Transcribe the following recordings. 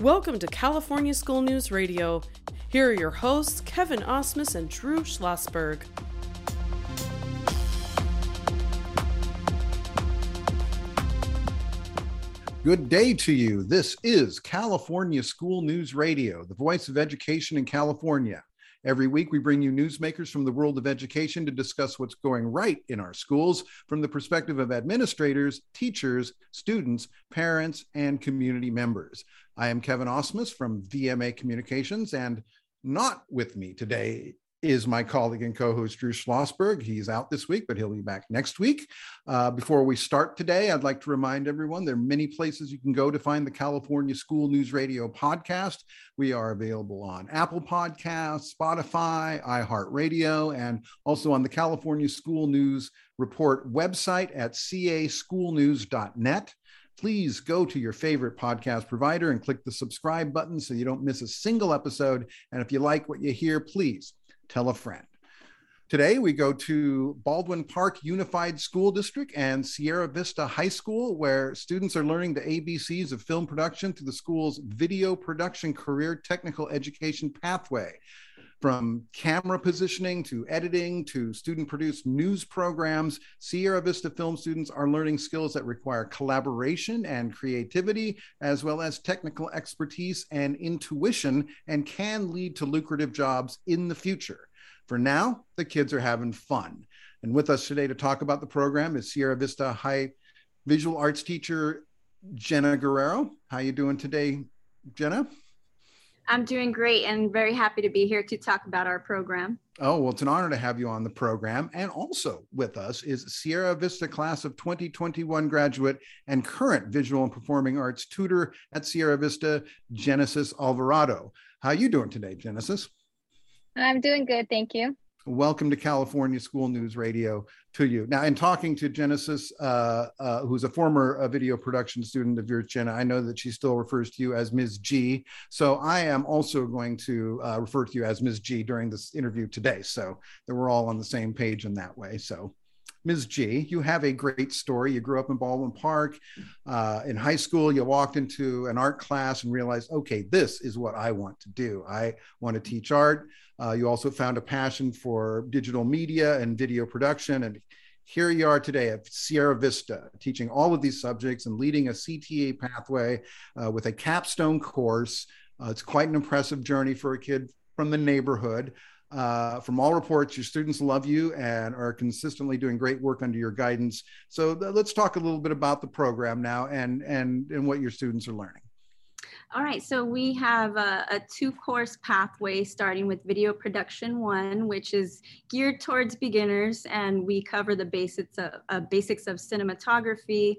Welcome to California School News Radio. Here are your hosts, Kevin Osmus and Drew Schlossberg. Good day to you. This is California School News Radio, the voice of education in California. Every week, we bring you newsmakers from the world of education to discuss what's going right in our schools from the perspective of administrators, teachers, students, parents, and community members. I am Kevin Osmus from VMA Communications, and not with me today is my colleague and co-host Drew Schlossberg. He's out this week, but he'll be back next week. Uh, before we start today, I'd like to remind everyone there are many places you can go to find the California School News Radio podcast. We are available on Apple Podcasts, Spotify, iHeartRadio, and also on the California School News Report website at caschoolnews.net please go to your favorite podcast provider and click the subscribe button so you don't miss a single episode. And if you like what you hear, please tell a friend. Today, we go to Baldwin Park Unified School District and Sierra Vista High School, where students are learning the ABCs of film production through the school's video production career technical education pathway from camera positioning to editing to student produced news programs, Sierra Vista film students are learning skills that require collaboration and creativity, as well as technical expertise and intuition, and can lead to lucrative jobs in the future. For now, the kids are having fun. And with us today to talk about the program is Sierra Vista High visual arts teacher Jenna Guerrero. How you doing today, Jenna? I'm doing great and very happy to be here to talk about our program. Oh, well, it's an honor to have you on the program. And also with us is Sierra Vista class of 2021 graduate and current visual and performing arts tutor at Sierra Vista, Genesis Alvarado. How are you doing today, Genesis? I'm doing good, thank you welcome to California School News Radio to you. Now, in talking to Genesis, uh, uh, who's a former uh, video production student of yours, Jenna, I know that she still refers to you as Ms. G. So I am also going to uh, refer to you as Ms. G during this interview today. So that we're all on the same page in that way. So Ms. G, you have a great story. You grew up in Baldwin Park. Uh, in high school, you walked into an art class and realized, okay, this is what I want to do. I want to teach art. Uh, you also found a passion for digital media and video production. And here you are today at Sierra Vista, teaching all of these subjects and leading a CTE pathway uh, with a capstone course. Uh, it's quite an impressive journey for a kid from the neighborhood. Uh, from all reports, your students love you and are consistently doing great work under your guidance. So th- let's talk a little bit about the program now and and and what your students are learning. All right, so we have a, a, two course pathway starting with video production one, which is geared towards beginners, and we cover the basics of, uh, basics of cinematography,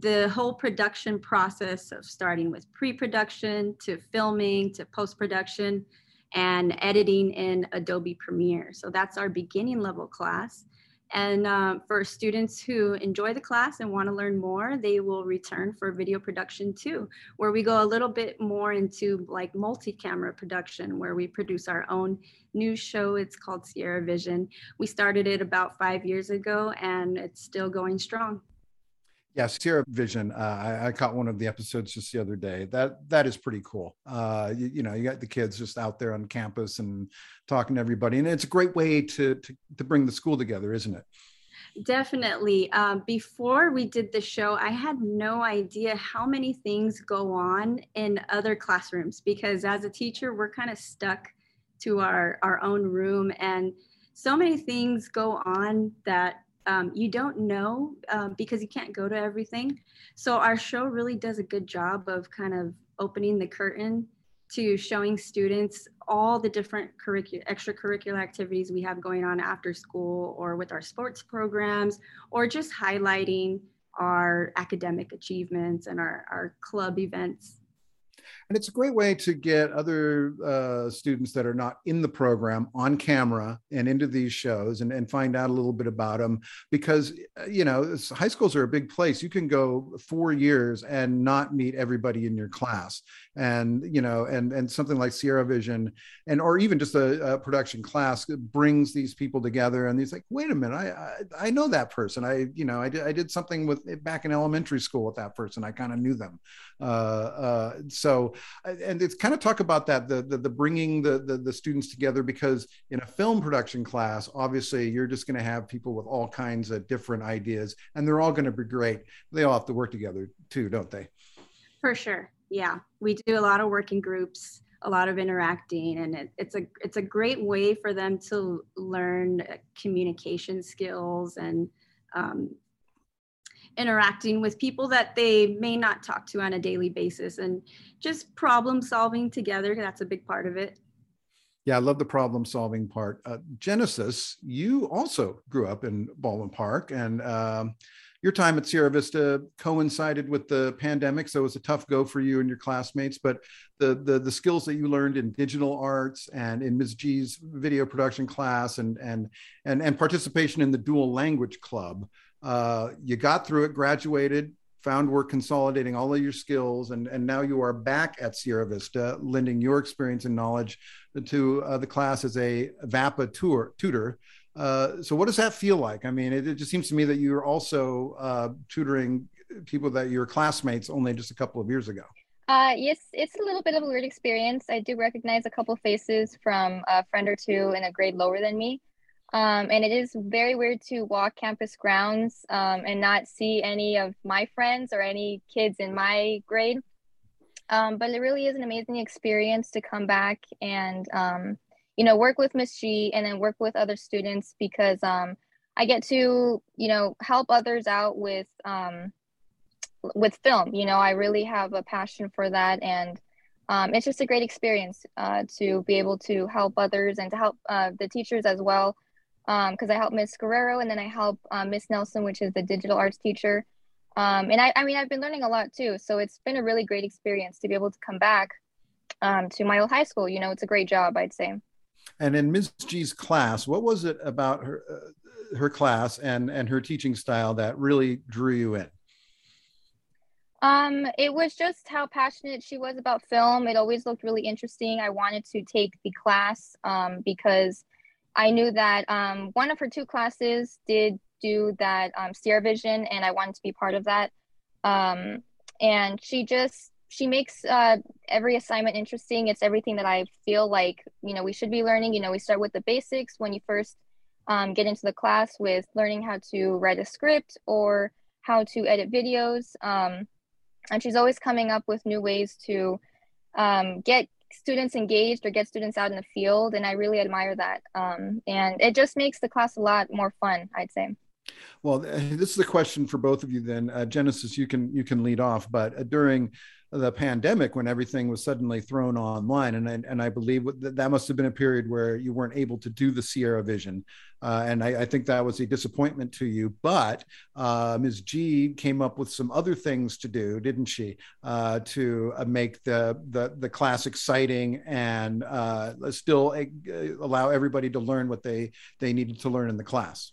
the whole production process of starting with pre production to filming to post production and editing in Adobe Premiere. So that's our beginning level class. And uh, for students who enjoy the class and want to learn more, they will return for video production too, where we go a little bit more into like multi-camera production, where we produce our own news show. It's called Sierra Vision. We started it about five years ago and it's still going strong. Yeah, Sierra Vision. Uh, I, I, caught one of the episodes just the other day. That that is pretty cool. Uh, you, you, know, you got the kids just out there on campus and talking to everybody, and it's a great way to to, to bring the school together, isn't it? Definitely. Um, before we did the show, I had no idea how many things go on in other classrooms because as a teacher, we're kind of stuck to our our own room, and so many things go on that um, you don't know um, because you can't go to everything. So our show really does a good job of kind of opening the curtain to showing students all the different curricular extracurricular activities we have going on after school or with our sports programs or just highlighting our academic achievements and our, our club events and it's a great way to get other uh, students that are not in the program on camera and into these shows and, and find out a little bit about them because, uh, you know, high schools are a big place. You can go four years and not meet everybody in your class. And, you know, and, and something like Sierra Vision and, or even just a, a production class brings these people together and he's like, wait a minute, I, I, I know that person. I, you know, I did, I did something with back in elementary school with that person. I kind of knew them. Uh, uh, so and it's kind of talk about that the the, the bringing the, the, the students together because in a film production class, obviously you're just going to have people with all kinds of different ideas, and they're all going to be great. They all have to work together too, don't they? For sure. Yeah, we do a lot of working groups a lot of interacting and it, it's a it's a great way for them to learn communication skills and um, interacting with people that they may not talk to on a daily basis and just problem solving together that's a big part of it. Yeah i love the problem solving part. Uh, genesis you also grew up in baldwin park and um, your time at Sierra Vista coincided with the pandemic, so it was a tough go for you and your classmates. But the the, the skills that you learned in digital arts and in Ms. G's video production class and and and and participation in the dual language club, uh, you got through it, graduated, found work consolidating all of your skills, and and now you are back at Sierra Vista, lending your experience and knowledge to uh, the class as a VAPA tour, tutor. Uh, so what does that feel like? I mean, it, it just seems to me that you're also uh, tutoring people that your classmates only just a couple of years ago. Uh, yes, it's a little bit of a weird experience. I do recognize a couple faces from a friend or two in a grade lower than me. Um, and it is very weird to walk campus grounds um, and not see any of my friends or any kids in my grade. Um, but it really is an amazing experience to come back and um, you know, work with Miss G and then work with other students because um, I get to, you know, help others out with um, with film. You know, I really have a passion for that, and um, it's just a great experience uh, to be able to help others and to help uh, the teachers as well. Because um, I help Miss Guerrero and then I help uh, Miss Nelson, which is the digital arts teacher. Um, and I, I mean, I've been learning a lot too. So it's been a really great experience to be able to come back um, to my old high school. You know, it's a great job, I'd say. And in Ms. G's class, what was it about her uh, her class and and her teaching style that really drew you in? Um, it was just how passionate she was about film. It always looked really interesting. I wanted to take the class um, because I knew that um, one of her two classes did do that um, Sierra Vision, and I wanted to be part of that. Um, and she just she makes uh, every assignment interesting. It's everything that I feel like you know we should be learning. You know, we start with the basics when you first um, get into the class with learning how to write a script or how to edit videos. Um, and she's always coming up with new ways to um, get students engaged or get students out in the field. And I really admire that. Um, and it just makes the class a lot more fun, I'd say. Well, this is a question for both of you. Then, uh, Genesis, you can you can lead off. But uh, during the pandemic when everything was suddenly thrown online. And I, and I believe that that must have been a period where you weren't able to do the Sierra Vision. Uh, and I, I, think that was a disappointment to you. But uh, Ms. G came up with some other things to do didn't she? Uh, to uh, make the, the the class exciting and uh, still uh, allow everybody to learn what they they needed to learn in the class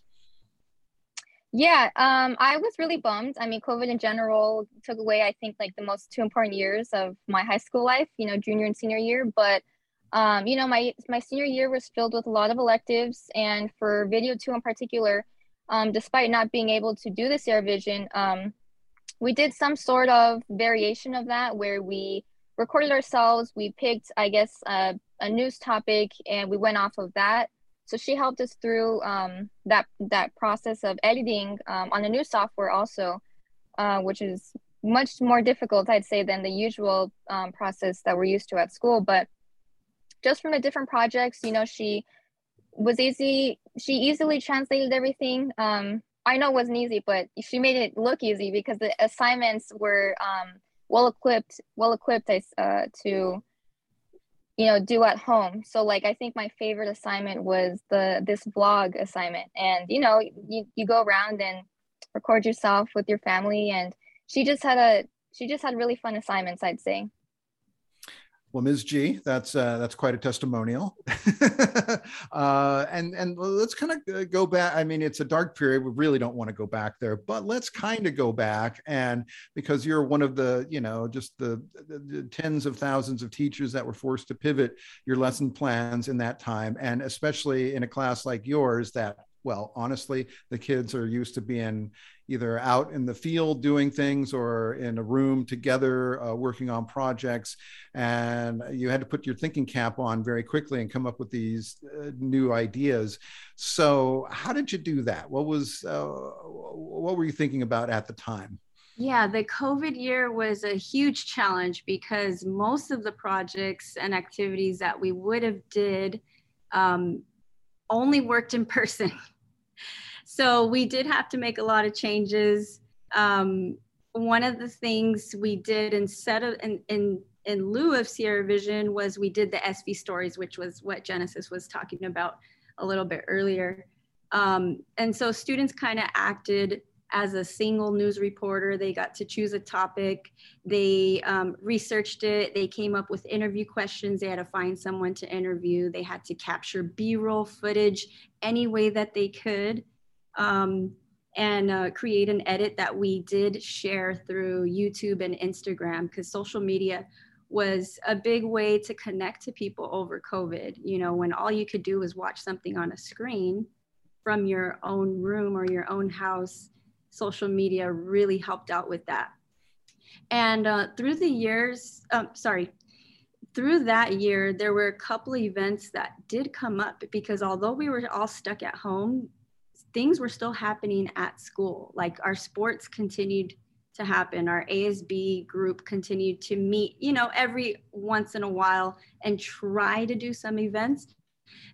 yeah, um, I was really bummed. I mean, COVID in general took away, I think, like the most two important years of my high school life, you know, junior and senior year. But, um, you know, my, my senior year was filled with a lot of electives. And for video two in particular, um, despite not being able to do the Sierra Vision, um, we did some sort of variation of that where we recorded ourselves. We picked, I guess, uh, a news topic and we went off of that so she helped us through um, that that process of editing um, on a new software also, uh, which is much more difficult, I'd say, than the usual um, process that we're used to at school. But just from the different projects, you know, she was easy. She easily translated everything. Um, I know it wasn't easy, but she made it look easy because the assignments were um, well equipped, well equipped uh, to you know do at home. So like i think my favorite assignment was the this vlog assignment. And you know you, you go around and record yourself with your family. And she just had a she just had really fun assignments i'd say well, Ms. G, that's uh, that's quite a testimonial. uh, and and let's kind of go back. I mean, it's a dark period. We really don't want to go back there, but let's kind of go back. And because you're one of the, you know, just the, the, the, tens of thousands of teachers that were forced to pivot your lesson plans in that time, and especially in a class like yours that well honestly the kids are used to being either out in the field doing things or in a room together uh, working on projects. And you had to put your thinking cap on very quickly and come up with these uh, new ideas. So, how did you do that? What was uh, what were you thinking about at the time? Yeah, the COVID year was a huge challenge because most of the projects and activities that we would have did um, only worked in person. So we did have to make a lot of changes. Um, one of the things we did instead of in, in in lieu of Sierra Vision was we did the SV stories, which was what Genesis was talking about a little bit earlier. Um, and so students kind of acted as a single news reporter. They got to choose a topic. They um, researched it. They came up with interview questions. They had to find someone to interview. They had to capture B roll footage any way that they could um, and uh, create an edit that we did share through YouTube and Instagram because social media was a big way to connect to people over COVID. You know, when all you could do was watch something on a screen from your own room or your own house social media really helped out with that. And uh, through the years, um, sorry, through that year, there were a couple events that did come up because although we were all stuck at home, things were still happening at school. Like our sports continued to happen. Our ASB group continued to meet, you know, every once in a while and try to do some events.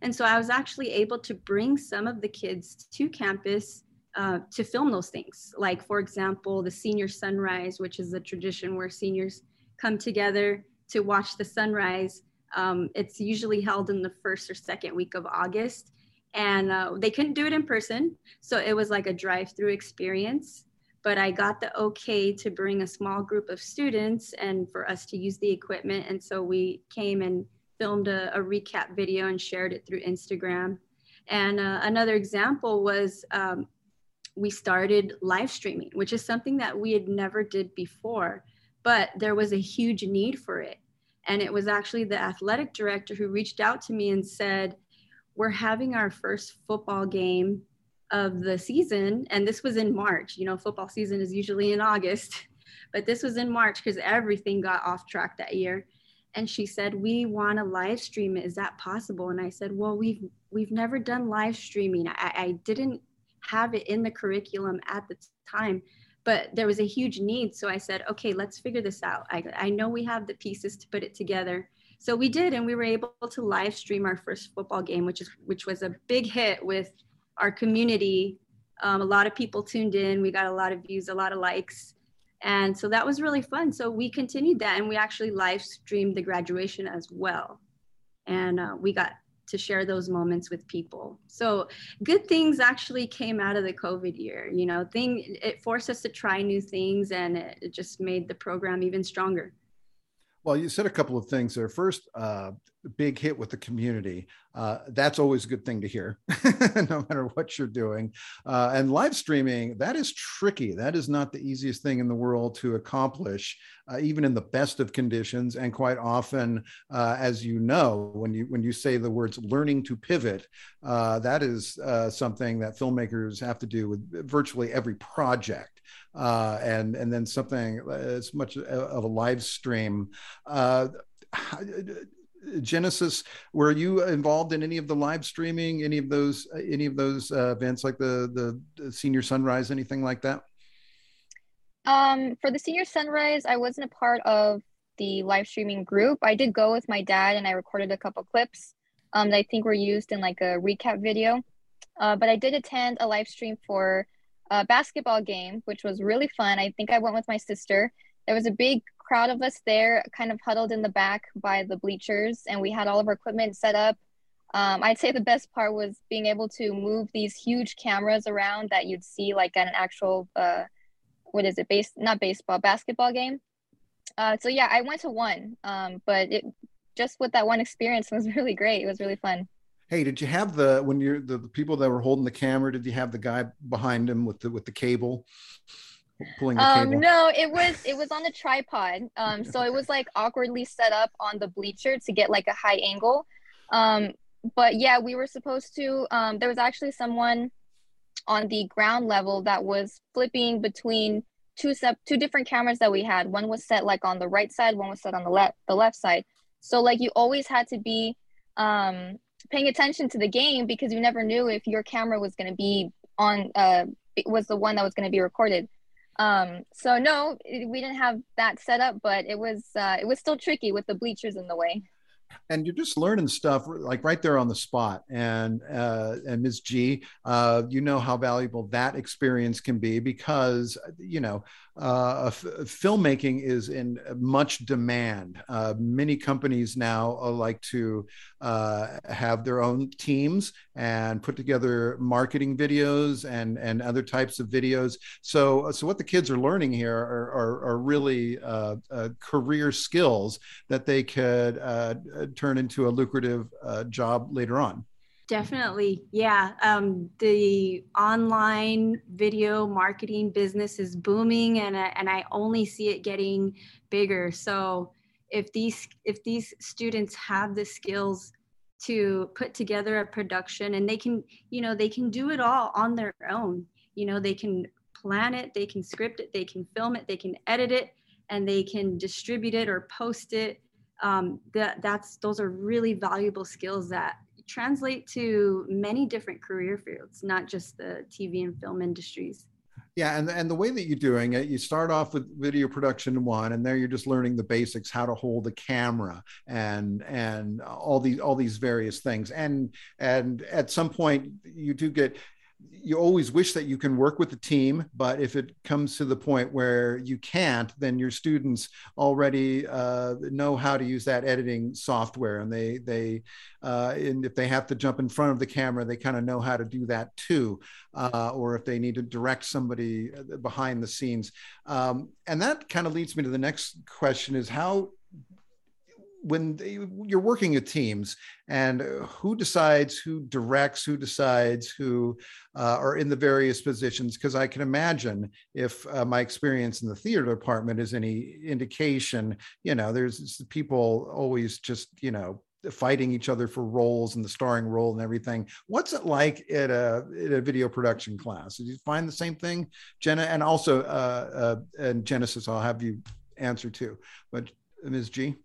And so I was actually able to bring some of the kids to campus uh, to film those things. Like, for example, the senior sunrise, which is a tradition where seniors come together to watch the sunrise. Um, it's usually held in the first or second week of August. And uh, they couldn't do it in person. So it was like a drive through experience. But I got the okay to bring a small group of students and for us to use the equipment. And so we came and filmed a, a recap video and shared it through Instagram. And uh, another example was um, we started live streaming, which is something that we had never did before, but there was a huge need for it. And it was actually the athletic director who reached out to me and said, We're having our first football game of the season. And this was in March. You know, football season is usually in August, but this was in March because everything got off track that year. And she said, "We want to live stream it. Is that possible?" And I said, "Well, we've we've never done live streaming. I, I didn't have it in the curriculum at the time but there was a huge need so i said okay let's figure this out I, I know we have the pieces to put it together so we did and we were able to live stream our first football game which is which was a big hit with our community um, a lot of people tuned in we got a lot of views a lot of likes and so that was really fun so we continued that and we actually live streamed the graduation as well and uh, we got to share those moments with people. So good things actually came out of the COVID year. You know, thing it forced us to try new things and it, it just made the program even stronger. Well, you said a couple of things there. First, uh, big hit with the community. Uh, that's always a good thing to hear, no matter what you're doing. Uh, and live streaming, that is tricky. That is not the easiest thing in the world to accomplish, uh, even in the best of conditions. And quite often, uh, as you know, when you when you say the words "learning to pivot," uh, that is something that filmmakers have to do with virtually every project uh, and and then something as much of a live stream. Uh, Genesis, were you involved in any of the live streaming, any of those any of those uh, events like the, the senior sunrise, anything like that? Um, for the senior sunrise, I wasn't a part of the live streaming group. I did go with my dad and I recorded a couple clips um, that I think were used in like a recap video. Uh, but I did attend a live stream for a basketball game, which was really fun. I think I went with my sister. There was a big crowd of us there, kind of huddled in the back by the bleachers, and we had all of our equipment set up. Um, I'd say the best part was being able to move these huge cameras around that you'd see like at an actual, uh, what is it, base not baseball, basketball game. Uh, so yeah, I went to one, um, but it just with that one experience was really great. It was really fun. Hey, did you have the when you're the, the people that were holding the camera? Did you have the guy behind him with the with the cable? pulling the um, cable? No, it was it was on the tripod. Um, so it was like awkwardly set up on the bleacher to get like a high angle. Um, but yeah, we were supposed to. Um, there was actually someone on the ground level that was flipping between two sep- two different cameras that we had. One was set like on the right side, one was set on the left the left side. So like you always had to be um, paying attention to the game because you never knew if your camera was going to be on uh, was the one that was going to be recorded. Um, so no, we didn't have that set up, but it was uh, it was still tricky with the bleachers in the way and you're just learning stuff like right there on the spot. And uh, and Ms. G, uh, you know how valuable that experience can be because you know uh, filmmaking is in much demand. Uh, many companies now uh, like to uh, have their own teams and put together marketing videos and and other types of videos. So so what the kids are learning here are are, are really uh, uh, career skills that they could turn into a lucrative job later on. Definitely. Yeah. Um, the online video marketing business is booming and, uh, and I only see it getting bigger. So if these, if these students have the skills to put together a production and they can, you know, they can do it all on their own, you know, they can plan it, they can script it, they can film it, they can edit it, and they can distribute it or post it. Um, that that's, those are really valuable skills that translate to many different career fields, not just the TV and film industries. Yeah, and and the way that you're doing it, you start off with video production one, and there you're just learning the basics, how to hold a camera, and and all these all these various things, and and at some point you do get you always wish that you can work with the team, but if it comes to the point where you can't, then your students already uh, know how to use that editing software, and they they uh, and if they have to jump in front of the camera, they kind of know how to do that too, uh, or if they need to direct somebody uh, behind the scenes, um, and that kind of leads me to the next question: is how when they, you're working with teams and who decides who directs who decides who uh, are in the various positions because i can imagine if uh, my experience in the theater department is any indication you know there's people always just you know fighting each other for roles and the starring role and everything. What's it like at a, at a video production class? Did you find the same thing, Jenna? And also, uh, uh, and Genesis, I'll have you answer too. But Ms. G.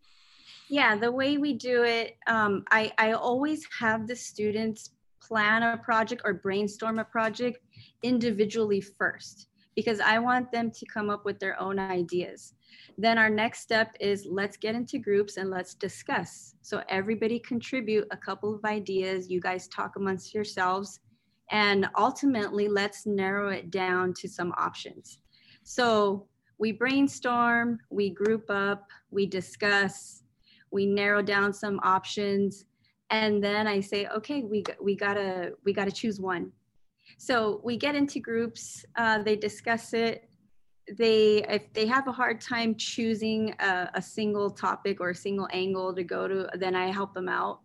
Yeah, the way we do it, um, I, I always have the students plan a project or brainstorm a project individually first because I want them to come up with their own ideas. Then our next step is let's get into groups and let's discuss. So everybody contribute a couple of ideas. You guys talk amongst yourselves. And ultimately, let's narrow it down to some options. So we brainstorm, we group up, we discuss, we narrow down some options and then i say okay we, we gotta we gotta choose one. So we get into groups uh, they discuss it. They if they have a hard time choosing a, a, single topic or a single angle to go to then i help them out.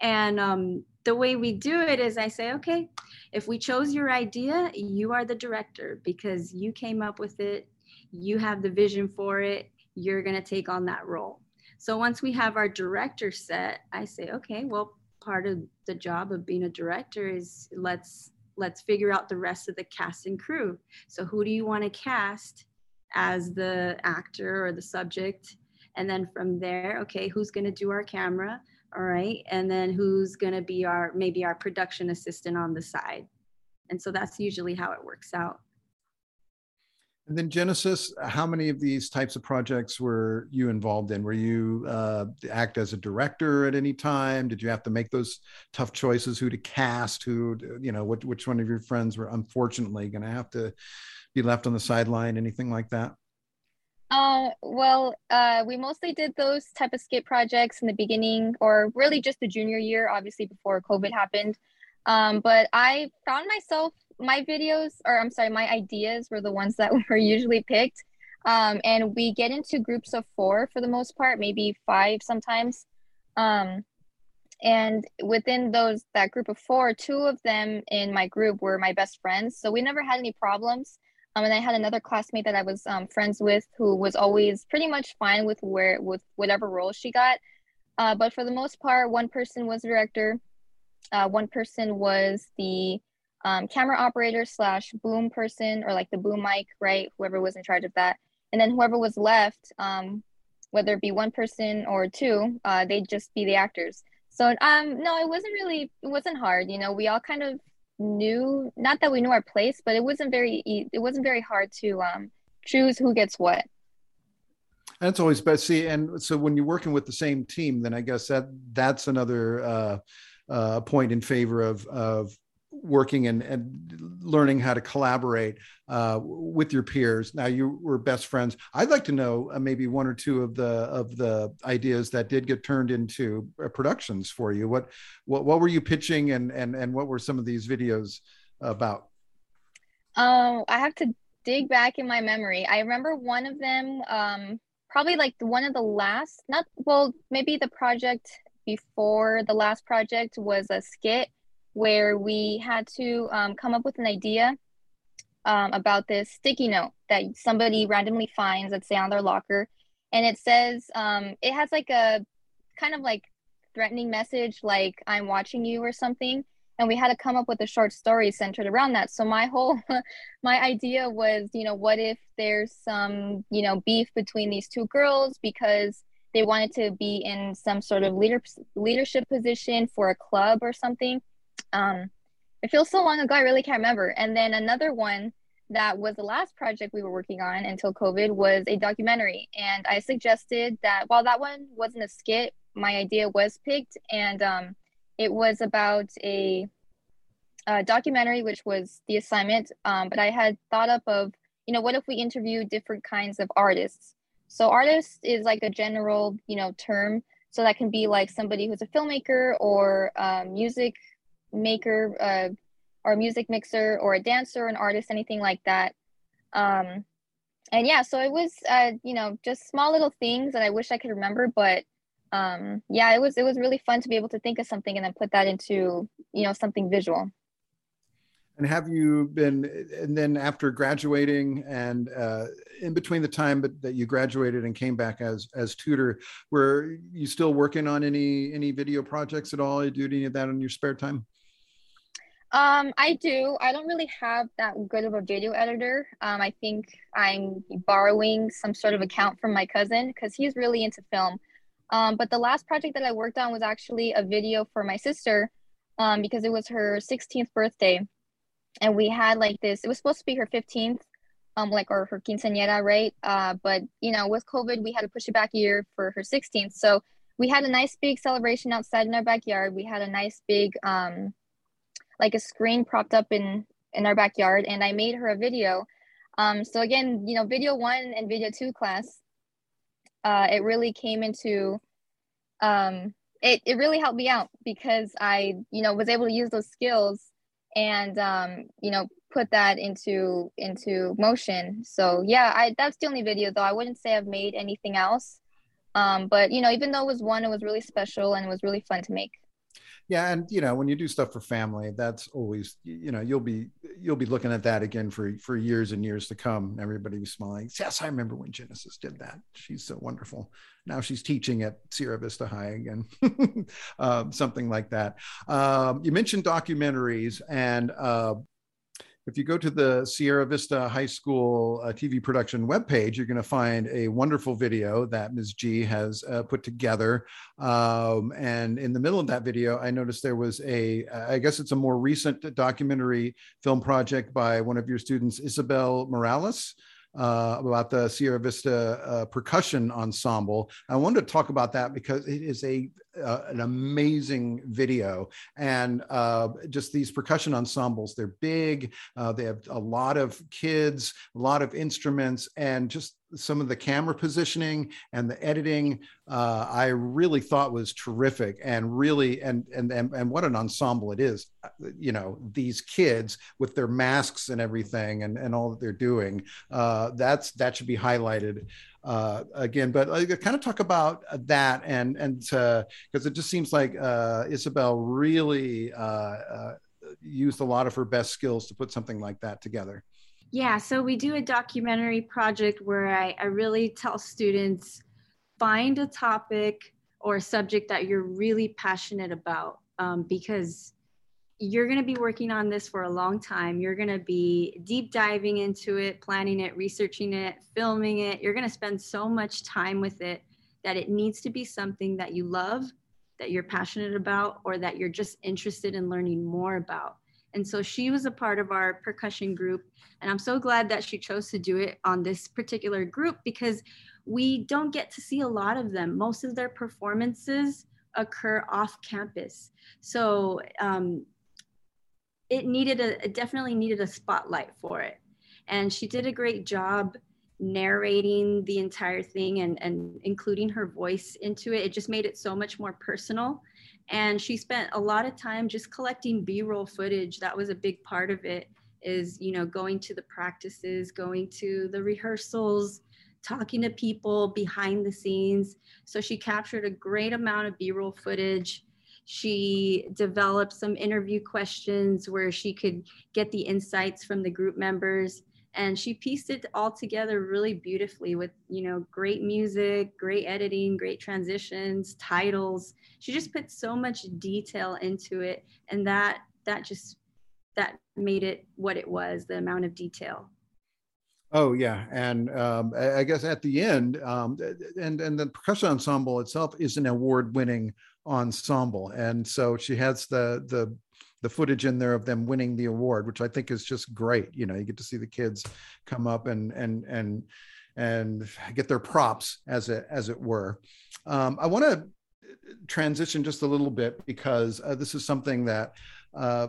And um, the way we do it is i say okay if we chose your idea you are the director because you came up with it. You have the vision for it. You're going to take on that role so once we have our director set, I say, okay, well, part of the job of being a director is let's let's figure out the rest of the cast and crew. So who do you want to cast as the actor or the subject? And then from there, okay, who's going to do our camera? All right. And then who's going to be our maybe our production assistant on the side. And so that's usually how it works out. And then Genesis, how many of these types of projects were you involved in? Were you uh, act as a director at any time? Did you have to make those tough choices, who to cast, who, you know, which, which one of your friends were unfortunately going to have to be left on the sideline, anything like that? Uh, well, uh, we mostly did those type of skit projects in the beginning, or really just the junior year, obviously before COVID happened. Um, but I found myself my videos, or I'm sorry, my ideas were the ones that were usually picked. Um, and we get into groups of four for the most part, maybe five sometimes. Um, and within those that group of four, two of them in my group were my best friends, so we never had any problems. Um, and I had another classmate that I was um, friends with who was always pretty much fine with where with whatever role she got. Uh, but for the most part, one person was the director, uh, one person was the um, camera operator slash boom person or like the boom mic, right? Whoever was in charge of that. And then whoever was left, um, whether it be one person or two, uh, they'd just be the actors. So um, no, it wasn't really, it wasn't hard. You know, we all kind of knew, not that we knew our place, but it wasn't very, it wasn't very hard to um, choose who gets what. That's always best. See, and so when you're working with the same team, then I guess that that's another uh, uh, point in favor of of working and, and learning how to collaborate uh, with your peers. Now you were best friends. I'd like to know uh, maybe one or two of the of the ideas that did get turned into uh, productions for you. What what what were you pitching, and and and what were some of these videos about? Um, I have to dig back in my memory. I remember one of them. Um, probably like one of the last. Not well, maybe the project before the last project was a skit where we had to um, come up with an idea um, about this sticky note that somebody randomly finds, let's say on their locker. And it says, um, it has like a kind of like threatening message, like I'm watching you or something. And we had to come up with a short story centered around that. So my whole, my idea was, you know, what if there's some, you know, beef between these two girls because they wanted to be in some sort of leader leadership position for a club or something um, it feels so long ago, I really can't remember. And then another one that was the last project we were working on until COVID was a documentary. And I suggested that while that one wasn't a skit, my idea was picked. And um, it was about a, a, documentary, which was the assignment. Um, but I had thought up of, you know, what if we interview different kinds of artists? So artist is like a general, you know, term. So that can be like somebody who's a filmmaker or um, music maker uh, or music mixer or a dancer, an artist, anything like that. Um, and yeah, so it was, uh, you know, just small little things that I wish I could remember, but um, yeah, it was it was really fun to be able to think of something and then put that into you know something visual. And have you been, and then after graduating and uh, in between the time that you graduated and came back as as tutor, were you still working on any any video projects at all? You do any of that in your spare time? Um, I do. I don't really have that good of a video editor. Um, I think I'm borrowing some sort of account from my cousin because he's really into film. Um, but the last project that I worked on was actually a video for my sister um, because it was her 16th birthday. And we had like this, it was supposed to be her 15th, um, like, or her quinceañera, right? Uh, but, you know, with COVID, we had to push it back a year for her 16th. So we had a nice big celebration outside in our backyard. We had a nice big, um, like a screen propped up in in our backyard and i made her a video. Um, so again you know video one and video two class uh, it really came into um, it, it really helped me out because i you know was able to use those skills and um, you know put that into into motion. So yeah i that's the only video though. I wouldn't say i've made anything else. Um, but you know even though it was one it was really special and it was really fun to make yeah and you know when you do stuff for family that's always you know you'll be you'll be looking at that again for for years and years to come. Everybody be smiling yes i remember when genesis did that. She's so wonderful. Now she's teaching at sierra vista high again. Um, something like that. Um, you mentioned documentaries and uh, if you go to the Sierra Vista High School uh, TV production webpage, you're going to find a wonderful video that Ms. G has uh, put together. Um, and in the middle of that video, I noticed there was a, I guess it's a more recent documentary film project by one of your students, Isabel Morales uh, about the Sierra Vista uh, percussion ensemble. I wanted to talk about that because it is a uh, an amazing video and uh, just these percussion ensembles. They're big. Uh, they have a lot of kids, a lot of instruments, and just some of the camera positioning and the editing uh, i really thought was terrific and really and, and and and what an ensemble it is you know these kids with their masks and everything and and all that they're doing uh, that's that should be highlighted uh, again but I kind of talk about that and and because it just seems like uh, isabel really uh, uh, used a lot of her best skills to put something like that together. Yeah, so we do a documentary project where I, I really tell students find a topic or a subject that you're really passionate about um, because you're going to be working on this for a long time. You're going to be deep diving into it, planning it, researching it, filming it. You're going to spend so much time with it that it needs to be something that you love, that you're passionate about, or that you're just interested in learning more about. And so she was a part of our percussion group. And I'm so glad that she chose to do it on this particular group because we don't get to see a lot of them. Most of their performances occur off campus. So um, it needed a it definitely needed a spotlight for it. And she did a great job narrating the entire thing and, and including her voice into it. It just made it so much more personal. And she spent a lot of time just collecting B-roll footage. That was a big part of it is, you know, going to the practices, going to the rehearsals, talking to people behind the scenes. So she captured a great amount of B-roll footage. She developed some interview questions where she could get the insights from the group members. And she pieced it all together really beautifully with you know great music great editing great transitions titles. She just put so much detail into it and that that just that made it what it was the amount of detail. Oh yeah, and um, I guess at the end, um, and and the percussion ensemble itself is an award-winning ensemble, and so she has the the the footage in there of them winning the award, which I think is just great. You know, you get to see the kids come up and and and and get their props as it as it were. Um, I want to transition just a little bit because uh, this is something that uh,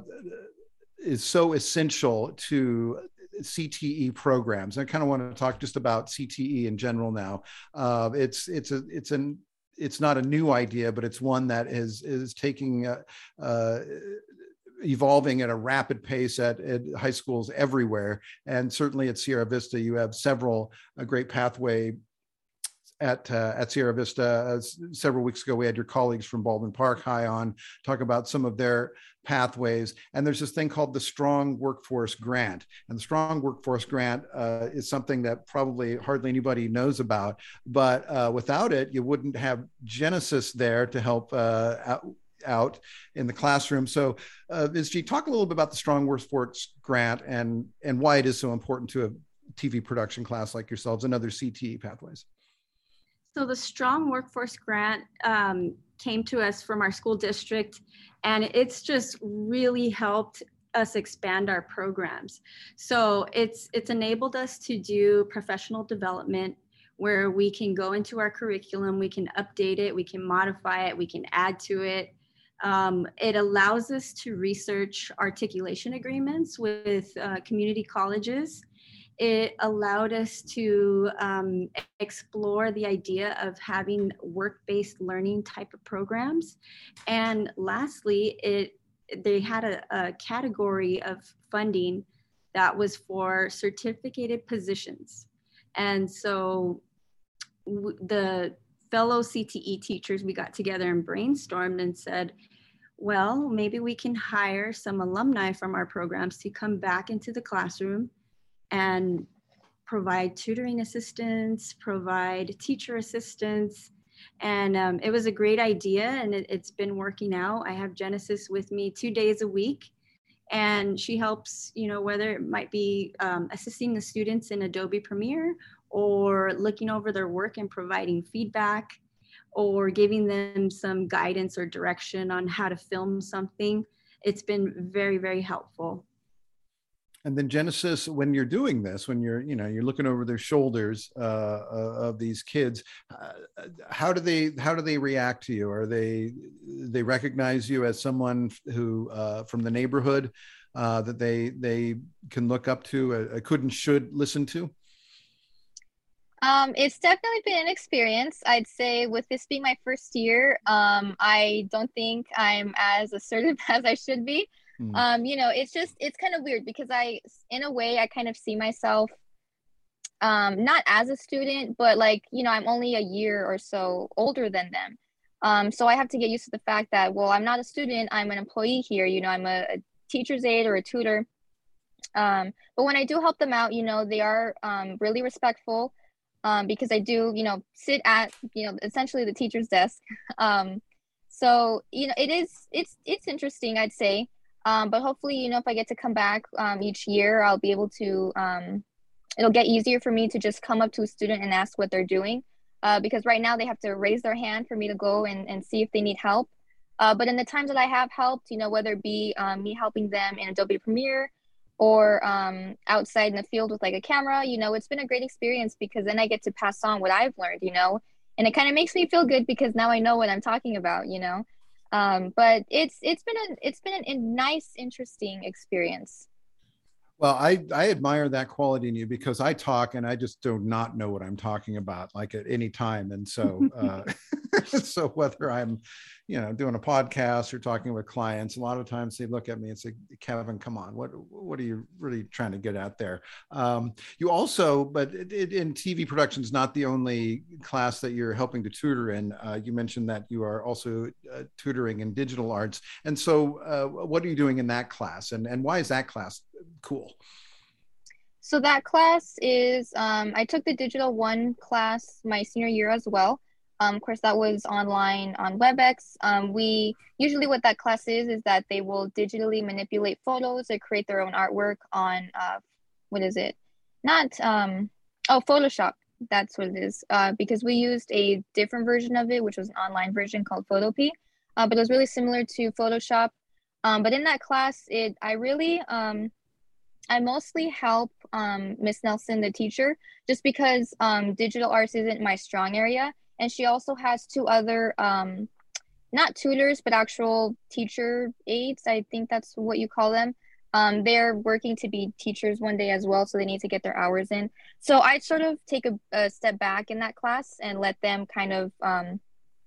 is so essential to CTE programs. I kind of want to talk just about CTE in general now. Uh, it's it's a it's an it's not a new idea, but it's one that is is taking uh, uh, evolving at a rapid pace at, at, high schools everywhere. And certainly at Sierra Vista, you have several a great pathway at uh, at Sierra Vista. Uh, several weeks ago, we had your colleagues from Baldwin Park High on talk about some of their pathways. And there's this thing called the Strong Workforce Grant. And the Strong Workforce Grant uh, is something that probably hardly anybody knows about. But uh, without it, you wouldn't have Genesis there to help uh, out, in the classroom. So, uh. G, talk a little bit about the Strong Workforce Grant and and why it is so important to a TV production class like yourselves and other CTE pathways. So the Strong Workforce Grant um, came to us from our school district, and it's just really helped us expand our programs. So it's it's enabled us to do professional development where we can go into our curriculum, we can update it, we can modify it, we can add to it, um, it allows us to research articulation agreements with uh, community colleges. It allowed us to um, explore the idea of having work-based learning type of programs. And lastly, it they had a, a category of funding that was for certificated positions. And so the fellow CTE teachers, we got together and brainstormed and said, well, maybe we can hire some alumni from our programs to come back into the classroom and provide tutoring assistance, provide teacher assistance. And um, it was a great idea and it, has been working out. I have Genesis with me two days a week and she helps, you know, whether it might be um, assisting the students in Adobe Premiere or looking over their work and providing feedback or giving them some guidance or direction on how to film something. It's been very, very helpful. And then Genesis, when you're doing this, when you're, you know, you're looking over their shoulders uh, uh, of these kids, uh, how do they, how do they react to you? Are they, they recognize you as someone who uh, from the neighborhood uh, that they they can look up to, a, a could and should listen to? Um, it's definitely been an experience. I'd say with this being my first year, um, I don't think I'm as assertive as I should be. Mm. Um, you know, it's just it's kind of weird because I, in a way, I kind of see myself, um, not as a student, but like you know, I'm only a year or so older than them. Um, so I have to get used to the fact that well, I'm not a student. I'm an employee here. You know, I'm a, a teacher's aide or a tutor. Um, but when I do help them out, you know, they are um, really respectful um, because I do, you know, sit at, you know, essentially the teacher's desk. Um, so, you know, it is, it's, it's interesting, I'd say. Um, but hopefully, you know, if I get to come back um, each year, I'll be able to. Um, it'll get easier for me to just come up to a student and ask what they're doing, uh, because right now they have to raise their hand for me to go and, and see if they need help. Uh, but in the times that I have helped, you know, whether it be um, me helping them in Adobe Premiere or um, outside in the field with like a camera, you know, it's been a great experience because then I get to pass on what I've learned, you know, and it kind of makes me feel good because now I know what I'm talking about, you know. Um, but it's it's been a it's been a nice, interesting experience. Well, I, I admire that quality in you because I talk and I just do not know what I'm talking about like at any time. And so, uh, so whether I'm, you know, doing a podcast or talking with clients, a lot of times they look at me and say, Kevin, come on, what, what are you really trying to get out there? Um, you also, but it, it, in TV production is not the only class that you're helping to tutor in. Uh, you mentioned that you are also uh, tutoring in digital arts. And so uh, what are you doing in that class and, and why is that class cool? So that class is um, I took the digital one class my senior year as well. Um, of course, that was online on WebEx. Um, we usually what that class is is that they will digitally manipulate photos or create their own artwork on uh, what is it? Not um, oh Photoshop. That's what it is. Uh, because we used a different version of it, which was an online version called Photopea, uh, but it was really similar to Photoshop. Um, but in that class, it I really um, I mostly help um, Miss Nelson, the teacher, just because digital arts isn't my strong area. And she also has two other, um, not tutors, but actual teacher aides. I think that's what you call them. Um, they're working to be teachers one day as well, so they need to get their hours in. So I sort of take a, a step back in that class and let them kind of um,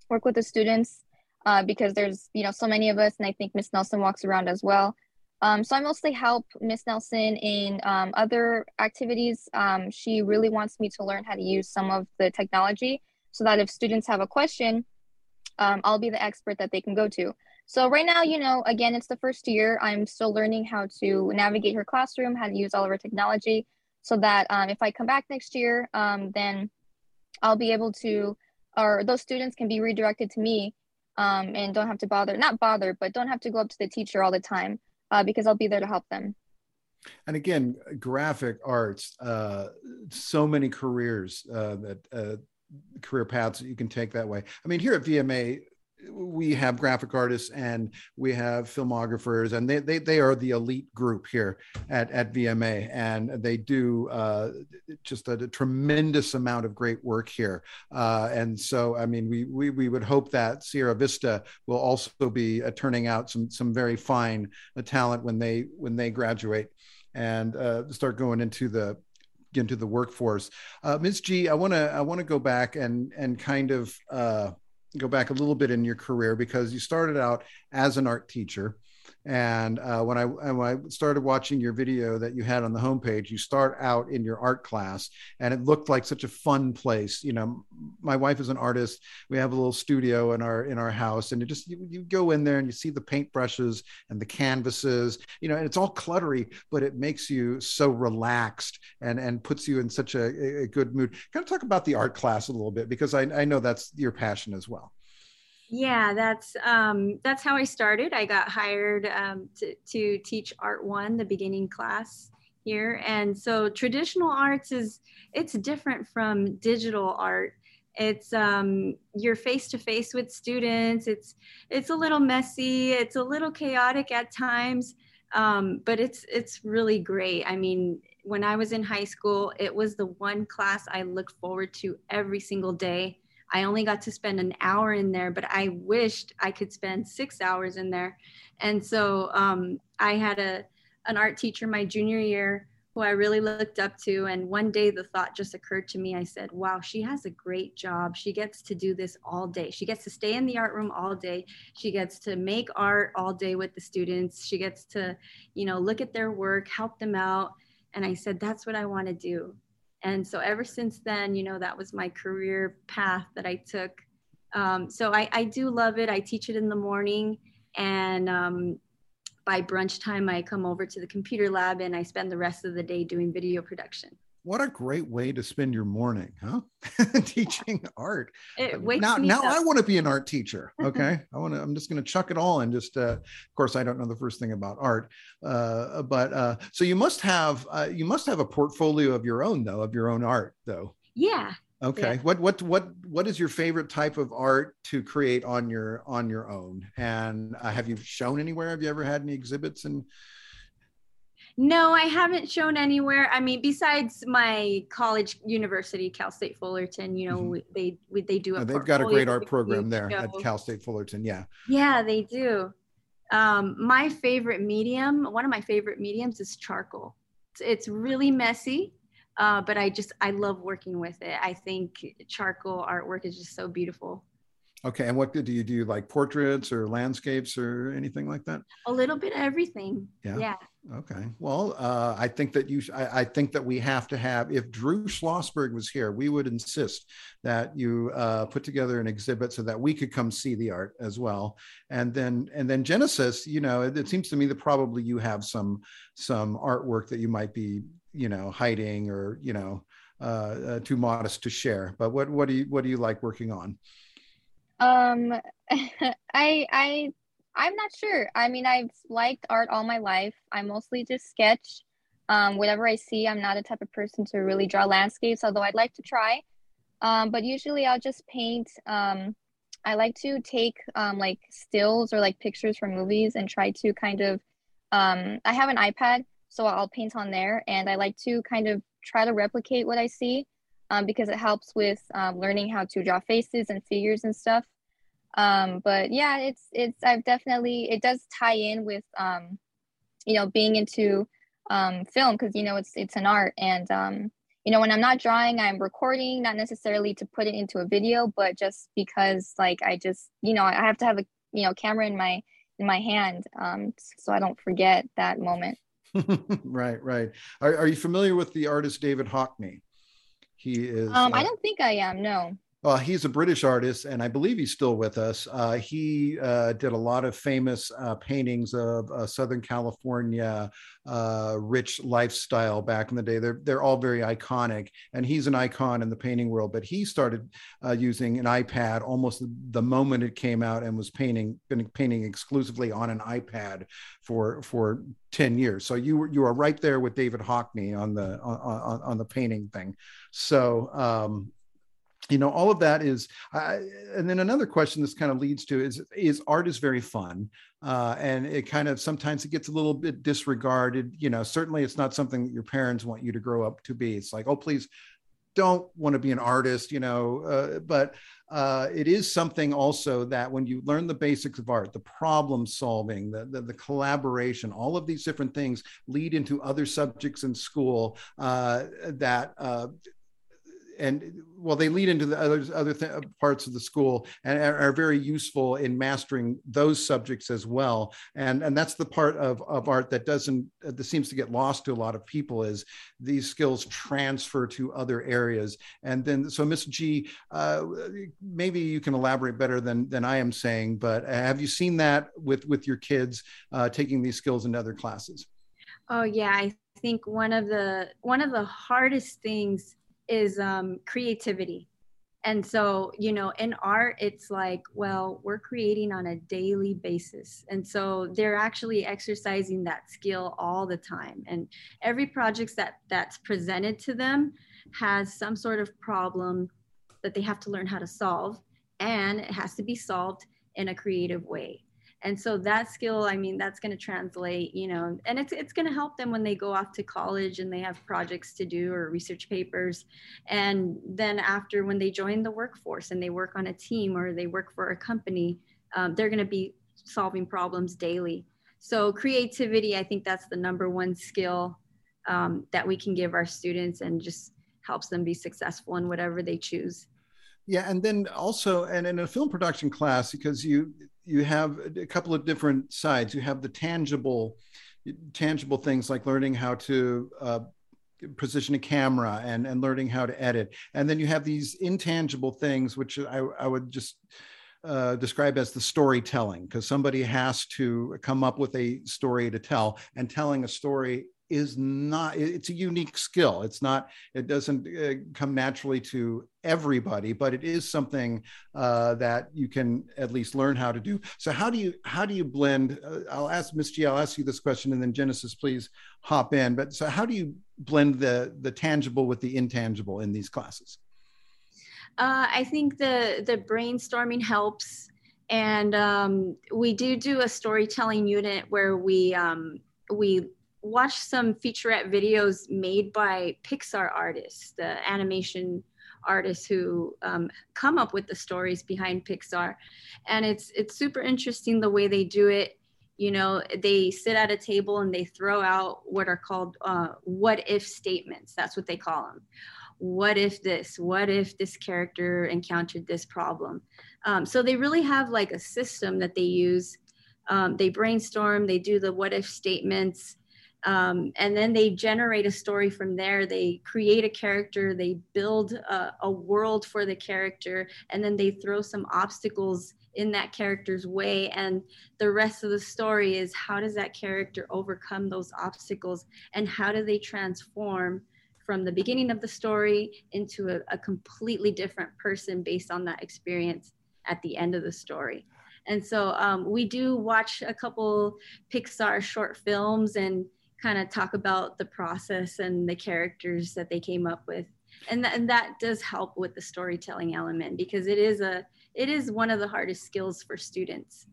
work with the students uh, because there's you know so many of us, and I think Miss Nelson walks around as well. Um, so I mostly help Miss Nelson in um, other activities. Um, she really wants me to learn how to use some of the technology so that if students have a question, um, I'll be the expert that they can go to. So right now, you know, again, it's the first year. I'm still learning how to navigate her classroom, how to use all of her technology, so that um, if I come back next year, um, then I'll be able to, or those students can be redirected to me and don't have to bother, not bother, but don't have to go up to the teacher all the time uh, because I'll be there to help them. And again, graphic arts, uh, so many careers uh, that uh, career paths that you can take that way. I mean, here at VMA, we have graphic artists and we have filmographers and they, they, they are the elite group here at, at VMA and they do uh, just a, a, tremendous amount of great work here. Uh, and so, I mean, we, we, we would hope that Sierra Vista will also be uh, turning out some, some very fine uh, talent when they, when they graduate and uh, start going into the, into the workforce. Uh, Ms. G, I want to, I want to go back and, and kind of, go back a little bit in your career because you started out as an art teacher. And uh, when I when I started watching your video that you had on the homepage, you start out in your art class, and it looked like such a fun place. You know, my wife is an artist. We have a little studio in our in our house, and you just you, you go in there and you see the paintbrushes and the canvases. You know, and it's all cluttery, but it makes you so relaxed and and puts you in such a, a good mood. Kind of talk about the art class a little bit because I, I know that's your passion as well. Yeah, that's um, that's how I started. I got hired um, to, to teach Art One, the beginning class here, and so traditional arts is it's different from digital art. It's um, you're face to face with students. It's it's a little messy. It's a little chaotic at times, um, but it's it's really great. I mean, when I was in high school, it was the one class I looked forward to every single day I only got to spend an hour in there, but I wished I could spend six hours in there. And so um, I had a an art teacher my junior year who I really looked up to. And one day the thought just occurred to me. I said, wow, she has a great job. She gets to do this all day. She gets to stay in the art room all day. She gets to make art all day with the students. She gets to, you know, look at their work, help them out. And I said, that's what I want to do and so ever since then you know that was my career path that i took. Um, so I, I do love it. I teach it in the morning. And um, by brunch time i come over to the computer lab and i spend the rest of the day doing video production what a great way to spend your morning, huh? Teaching art. It wakes now, me now up. I want to be an art teacher. Okay, I want to. I'm just going to chuck it all and just. Uh, of course, I don't know the first thing about art, uh, but uh, so you must have uh, you must have a portfolio of your own though, of your own art though. yeah. Okay. Yeah. What what what what is your favorite type of art to create on your on your own? And uh, have you shown anywhere? Have you ever had any exhibits? And No, I haven't shown anywhere. I mean, besides my college university, Cal State Fullerton, you know, Mhm. they we, they do a uh, they've got a great art program there at. Cal State Fullerton. Yeah. Yeah, they do. Um, my favorite medium, one of my favorite mediums is charcoal. It's, it's really messy, uh, but I just I love working with it. I think charcoal artwork is just so beautiful. Okay. And what do you do? Like portraits or landscapes or anything like that? A little bit of everything. Yeah. Yeah. Okay. Well, uh, I think that you, I, I think that we have to have, if Drew Schlossberg was here, we would insist that you uh, put together an exhibit so that we could come see the art as well. And then, and then Genesis, you know, it, it seems to me that probably you have some, some artwork that you might be, you know, hiding or, you know, uh, uh, too modest to share. But what, what do you, what do you like working on? Um, I I I'm not sure. I mean, I've liked art all my life. I mostly just sketch. Um, whatever I see, I'm not the type of person to really draw landscapes, although I'd like to try. Um, but usually I'll just paint. Um, I like to take um, like stills or like pictures from movies and try to kind of. Um, I have an iPad, so I'll paint on there, and I like to kind of try to replicate what I see um, because it helps with learning how to draw faces and figures and stuff. Um, but yeah, it's it's I've definitely it does tie in with um, you know being into um, film because you know it's it's an art and um, you know when I'm not drawing I'm recording not necessarily to put it into a video but just because like I just you know I have to have a you know camera in my in my hand um, so I don't forget that moment. right, right. Are, are you familiar with the artist David Hockney? He is. Um, I uh, don't think I am. No. Well, he's a British artist, and I believe he's still with us. Uh, he uh, did a lot of famous uh, paintings of uh, Southern California uh, rich lifestyle back in the day. They're they're all very iconic, and he's an icon in the painting world. But he started uh, using an iPad almost the moment it came out, and was painting been painting exclusively on an iPad for for ten years. So you were you are right there with David Hockney on the on, on, on the painting thing. So. Um, you know all of that is uh, and then another question this kind of leads to is is art is very fun uh, and it kind of sometimes it gets a little bit disregarded you know certainly it's not something that your parents want you to grow up to be. It's like oh please don't want to be an artist you know uh, but uh, it is something also that when you learn the basics of art the problem solving the, the, the collaboration all of these different things lead into other subjects in school uh, that uh, and well they lead into the other other th- parts of the school and are, are very useful in mastering those subjects as well. And and that's the part of of art that doesn't uh, that seems to get lost to a lot of people is these skills transfer to other areas. And then so miss g uh, maybe you can elaborate better than than i am saying but have you seen that with with your kids uh, taking these skills into other classes? Oh yeah, I think one of the one of the hardest things is um, creativity. And so, you know, in art, it's like, well, we're creating on a daily basis. And so they're actually exercising that skill all the time. And every project that that's presented to them has some sort of problem that they have to learn how to solve. And it has to be solved in a creative way and so that skill i mean that's going to translate you know and it's it's going to help them when they go off to college and they have projects to do or research papers. And then after when they join the workforce and they work on a team or they work for a company um, they're going to be solving problems daily. So creativity i think that's the number one skill um, that we can give our students and just helps them be successful in whatever they choose. Yeah and then also and in a film production class because you you have a couple of different sides. You have the tangible tangible things like learning how to uh, position a camera and and learning how to edit. And then you have these intangible things which i, I would just uh, describe as the storytelling because somebody has to come up with a story to tell and telling a story is not it's a unique skill. It's not it doesn't uh, come naturally to everybody but it is something uh, that you can at least learn how to do. So how do you how do you blend uh, i'll ask miss g i'll ask you this question and then genesis please hop in. But so how do you blend the the tangible with the intangible in these classes? Uh, i think the the brainstorming helps. And um, we do do a storytelling unit where we um, we watch some featurette videos made by Pixar artists, the animation artists who um, come up with the stories behind Pixar, and it's it's super interesting the way they do it. You know, they sit at a table and they throw out what are called uh, "what if" statements. That's what they call them. What if this? What if this character encountered this problem? Um, so they really have like a system that they use. Um, they brainstorm. They do the "what if" statements um, and then they generate a story from there. They create a character. They build a, a, world for the character. And then they throw some obstacles in that character's way. And the rest of the story is how does that character overcome those obstacles? And how do they transform from the beginning of the story into a, a completely different person based on that experience at the end of the story? And so um, we do watch a couple pixar short films and kind of talk about the process and the characters that they came up with. And, th- and that does help with the storytelling element because it is a it is one of the hardest skills for students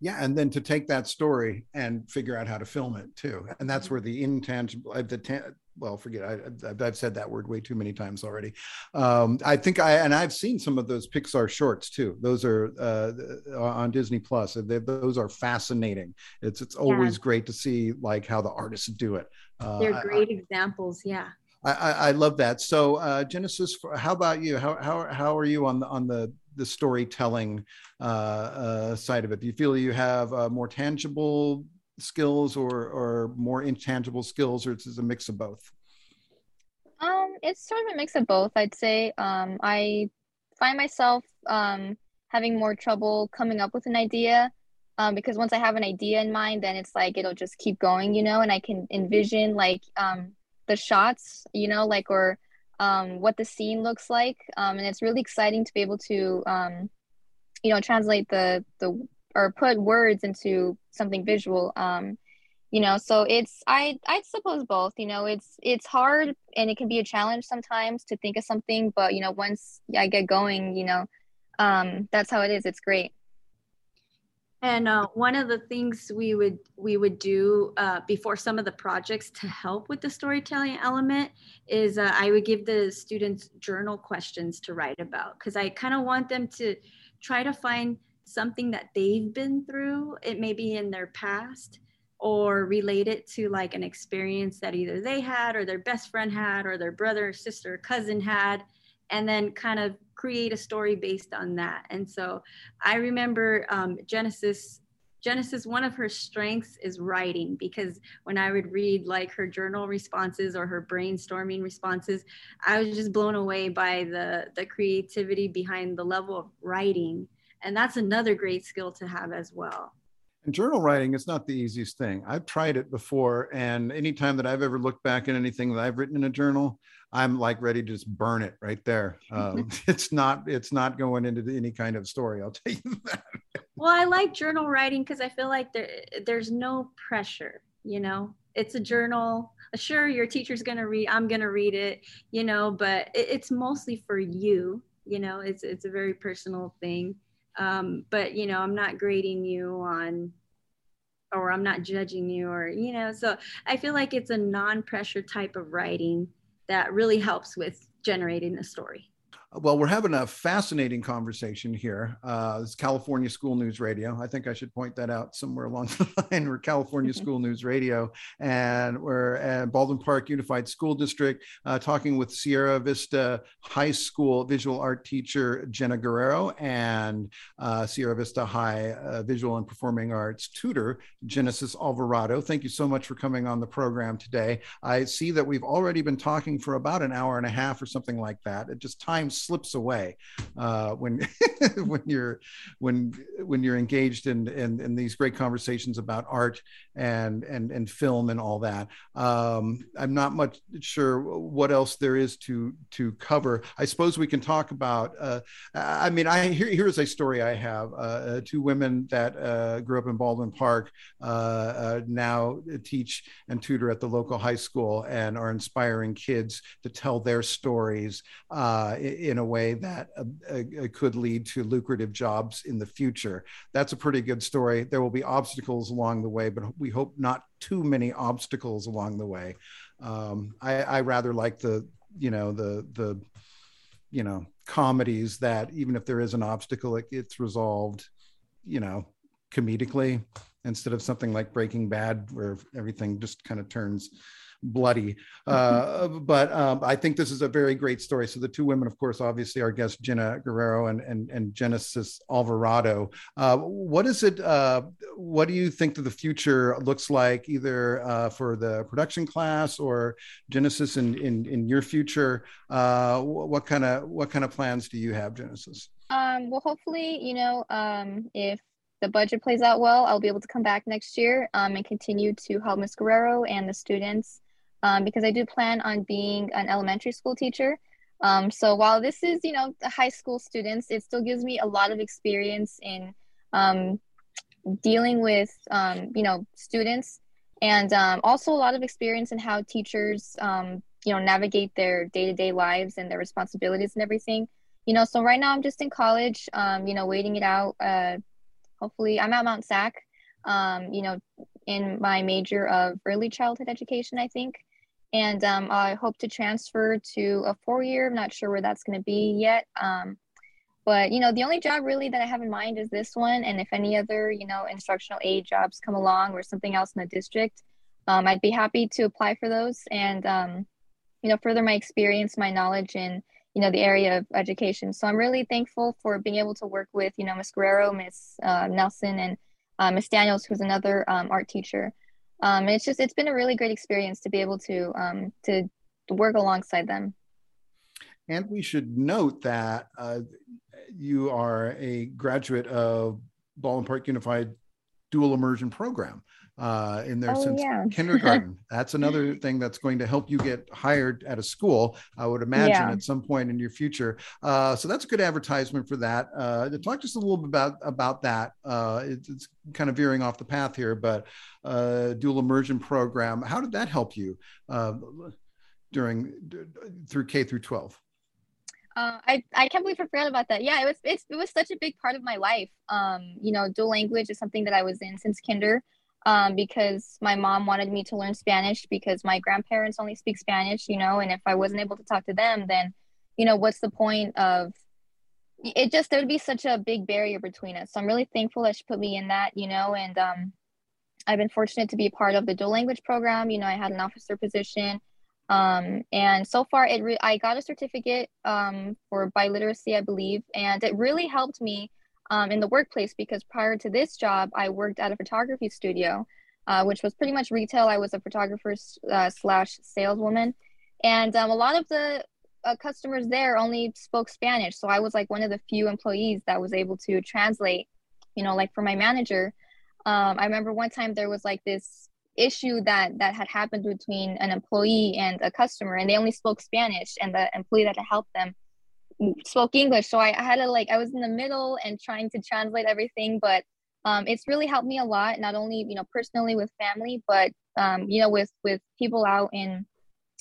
yeah and then to take that story and figure out how to film it too and that's mm-hmm. where the intangible uh, the ta- well forget I, have said that word way too many times already um, i think i and i've seen some of those pixar shorts too those are uh, on disney plus those are fascinating it's it's always yeah. great to see like how the artists do it uh, they're great I, examples yeah I, I, love that. So, uh, Genesis, how about you? How, how, how are you on the on the the storytelling uh, uh, side of it? Do you feel you have uh, more tangible skills or or more intangible skills, or it's a mix of both? Um, it's sort of a mix of both. I'd say. Um, I find myself um, having more trouble coming up with an idea. Um, because once I have an idea in mind, then it's like it'll just keep going, you know, and I can envision like um, the shots, you know, like or um, what the scene looks like, um, and it's really exciting to be able to, um, you know, translate the the or put words into something visual. Um, you know, so it's I I suppose both. You know, it's it's hard and it can be a challenge sometimes to think of something, but you know, once I get going, you know, um, that's how it is. It's great. And uh, one of the things we would we would do uh, before some of the projects to help with the storytelling element is uh, I would give the students journal questions to write about because I kind of want them to try to find something that they've been through. It may be in their past or relate it to like an experience that either they had or their best friend had or their brother, sister, cousin had, and then kind of create a story based on that. And so I remember um, Genesis. Genesis, one of her strengths is writing because when I would read like her journal responses or her brainstorming responses, I was just blown away by the the creativity behind the level of writing. And that's another great skill to have as well. And journal writing is not the easiest thing. I've tried it before, and anytime that I've ever looked back at anything that I've written in a journal, I'm like ready to just burn it right there. Um, it's not it's not going into any kind of story. I'll tell you that. well, I like journal writing because I feel like there there's no pressure. You know, it's a journal. Sure, your teacher's gonna read. I'm gonna read it. You know, but it, it's mostly for you. You know, it's it's a very personal thing. Um, but you know, I'm not grading you on or I'm not judging you or you know so I feel like it's a non-pressure type of writing that really helps with generating the story. Well, we're having a fascinating conversation here. Uh, it's California School News Radio. I think I should point that out somewhere along the line. We're California School News Radio, and we're at Baldwin Park Unified School District, uh, talking with Sierra Vista High School visual art teacher Jenna Guerrero and uh, Sierra Vista High uh, visual and performing arts tutor Genesis Alvarado. Thank you so much for coming on the program today. I see that we've already been talking for about an hour and a half or something like that. It just time slips away uh, when when you're when when you're engaged in, in, in these great conversations about art and and and film and all that. Um, I'm not much sure what else there is to to cover. I suppose we can talk about. Uh, I mean, I here, here's a story I have. Uh, uh two women that uh, grew up in Baldwin Park uh, now teach and tutor at the local high school and are inspiring kids to tell their stories in a way that could lead to lucrative jobs in the future. That's a pretty good story. There will be obstacles along the way, but we hope not too many obstacles along the way. Um, I, I rather like the, you know, the the, you know, comedies that even if there is an obstacle, it, it's resolved, you know, comedically instead of something like Breaking Bad where everything just kind of turns bloody. Uh, but um, I think this is a very great story. So the two women, of course, obviously our guest Jenna Guerrero and and, and Genesis Alvarado. Uh, what is it? Uh, what do you think that the future looks like, either uh, for the production class or Genesis in in, in your future? Uh, what kind of what kind of plans do you have, Genesis? Um, well, hopefully, you know, um, if the budget plays out well, I'll be able to come back next year um, and continue to help Ms. Guerrero and the students um, because I do plan on being an elementary school teacher. Um, so while this is, you know, high school students, it still gives me a lot of experience in um, dealing with, um, you know, students and um, also a lot of experience in how teachers, um, you know, navigate their day-to-day lives and their responsibilities and everything. You know, so right now I'm just in college, you know, waiting it out. Uh, hopefully I'm at Mount SAC, you know, in my major of early childhood education, I think and um, I hope to transfer to a four year. I'm not sure where that's going to be yet. Um, but you know, the only job really that I have in mind is this one. And if any other, you know, instructional aide jobs come along or something else in the district, um, I'd be happy to apply for those and um, you know further my experience, my knowledge in you know the area of education. So I'm really thankful for being able to work with you know Miss Guerrero, Miss uh, Nelson, and uh, Miss Daniels, who's another um, art teacher um, it's just it's been a really great experience to be able to um, to work alongside them. And we should note that uh, you are a graduate of Baldwin Park Unified Dual Immersion Program uh, in there oh, since yeah. kindergarten. That's another thing that's going to help you get hired at a school, I would imagine, yeah. at some point in your future. Uh, so that's a good advertisement for that. Uh, talk just a little bit about about that. Uh, it, it's kind of veering off the path here, but uh, dual immersion program. How did that help you uh, during through K through 12? Uh, I, I can't believe I forgot about that. Yeah, it was it was such a big part of my life. Um, you know, dual language is something that I was in since kinder um, because my mom wanted me to learn Spanish because my grandparents only speak Spanish, you know, and if I wasn't able to talk to them, then, you know, what's the point of it just there would be such a big barrier between us. So I'm really thankful that she put me in that, you know, and um, I've been fortunate to be part of the dual language program. You know, I had an officer position. Um, and so far it re- I got a certificate um, for biliteracy, I believe, and it really helped me um, in the workplace because prior to this job, I worked at a photography studio, uh, which was pretty much retail. I was a photographer uh, slash saleswoman, and um, a lot of the uh, customers there only spoke Spanish. So I was like one of the few employees that was able to translate. You know, like for my manager, um, I remember one time there was like this issue that that had happened between an employee and a customer, and they only spoke Spanish, and the employee that helped them spoke English. So I, I, had to like I was in the middle and trying to translate everything, but um, it's really helped me a lot, not only you know personally with family, but um, you know with with people out in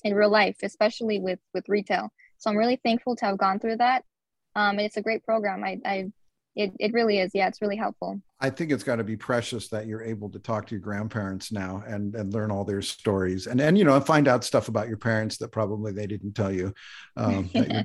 in real life, especially with with retail. So I'm really thankful to have gone through that. Um, and it's a great program. I, I it, it really is. Yeah, it's really helpful. I think it's got to be precious that you're able to talk to your grandparents now and, and learn all their stories and, and, you know, find out stuff about your parents that probably they didn't tell you. Um, your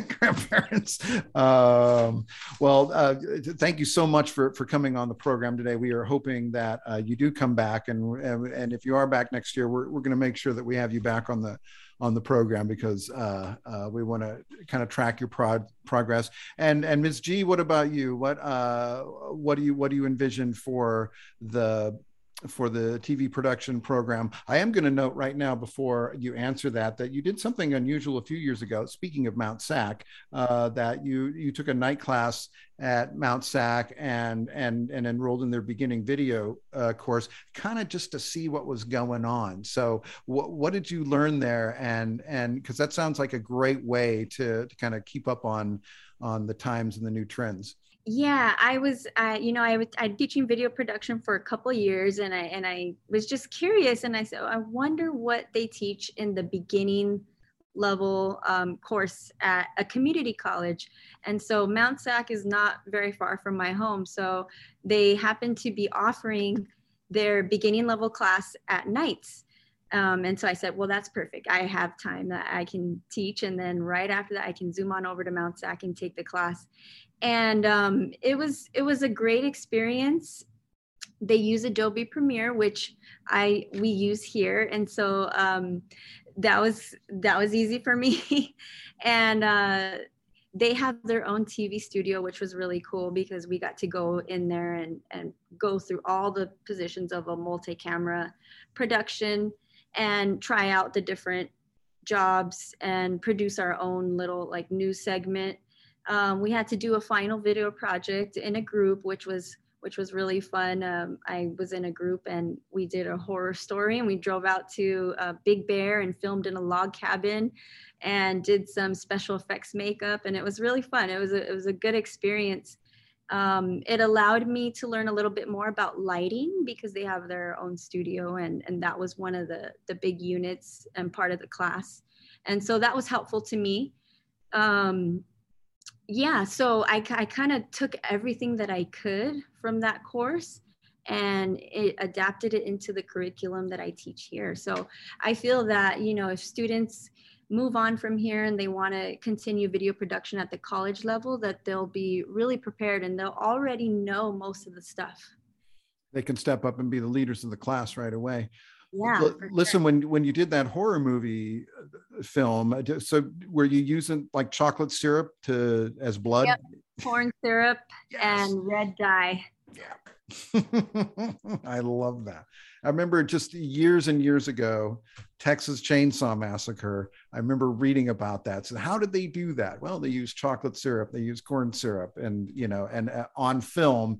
grandparents. Um, well, uh, thank you so much for, for coming on the program today. We are hoping that uh, you do come back and, and, and if you are back next year, we're, we're going to make sure that we have you back on the, on the program because uh, uh, we want to kind of track your prod, progress. And and Ms. G, what about you? What uh, what do you what do you envision for the for the TV production program. I am going to note right now before you answer that that you did something unusual a few years ago. Speaking of Mount SAC, uh, that you you took a night class at Mount SAC and and and enrolled in their beginning video uh, course, kind of just to see what was going on. So, what what did you learn there? And and because that sounds like a great way to to kind of keep up on on the times and the new trends yeah i was uh, you know i was i teaching video production for a couple years and i and i was just curious and i said oh, i wonder what they teach in the beginning level um, course at a community college and so mount sac is not very far from my home so they happen to be offering their beginning level class at nights um, and so I said, well, that's perfect. I have time that I can teach. And then right after that, I can zoom on over to Mount Sac and take the class and um, it was it was a great experience. They use adobe premiere which i we use here. And so um, that was that was easy for me. And uh, they have their own tv studio which was really cool because we got to go in there and and go through all the positions of a multi-camera production and try out the different jobs and produce our own little like news segment um, we had to do a final video project in a group, which was which was really fun. Um, I was in a group and we did a horror story and we drove out to uh, Big Bear and filmed in a log cabin and did some special effects makeup and it was really fun. It was a, it was a good experience. Um, it allowed me to learn a little bit more about lighting because they have their own studio and, and that was one of the, the big units and part of the class. And so that was helpful to me. Um, yeah, so I, I kind of took everything that I could from that course and it adapted it into the curriculum that I teach here. So I feel that, you know, if students move on from here and they want to continue video production at the college level, that they'll be really prepared and they'll already know most of the stuff. They can step up and be the leaders of the class right away yeah L- listen sure. when when you did that horror movie uh, film uh, so were you using like chocolate syrup to as blood yep. corn syrup yes. and red dye yeah i love that i remember just years and years ago texas chainsaw massacre i remember reading about that so how did they do that well they use chocolate syrup they use corn syrup and you know and uh, on film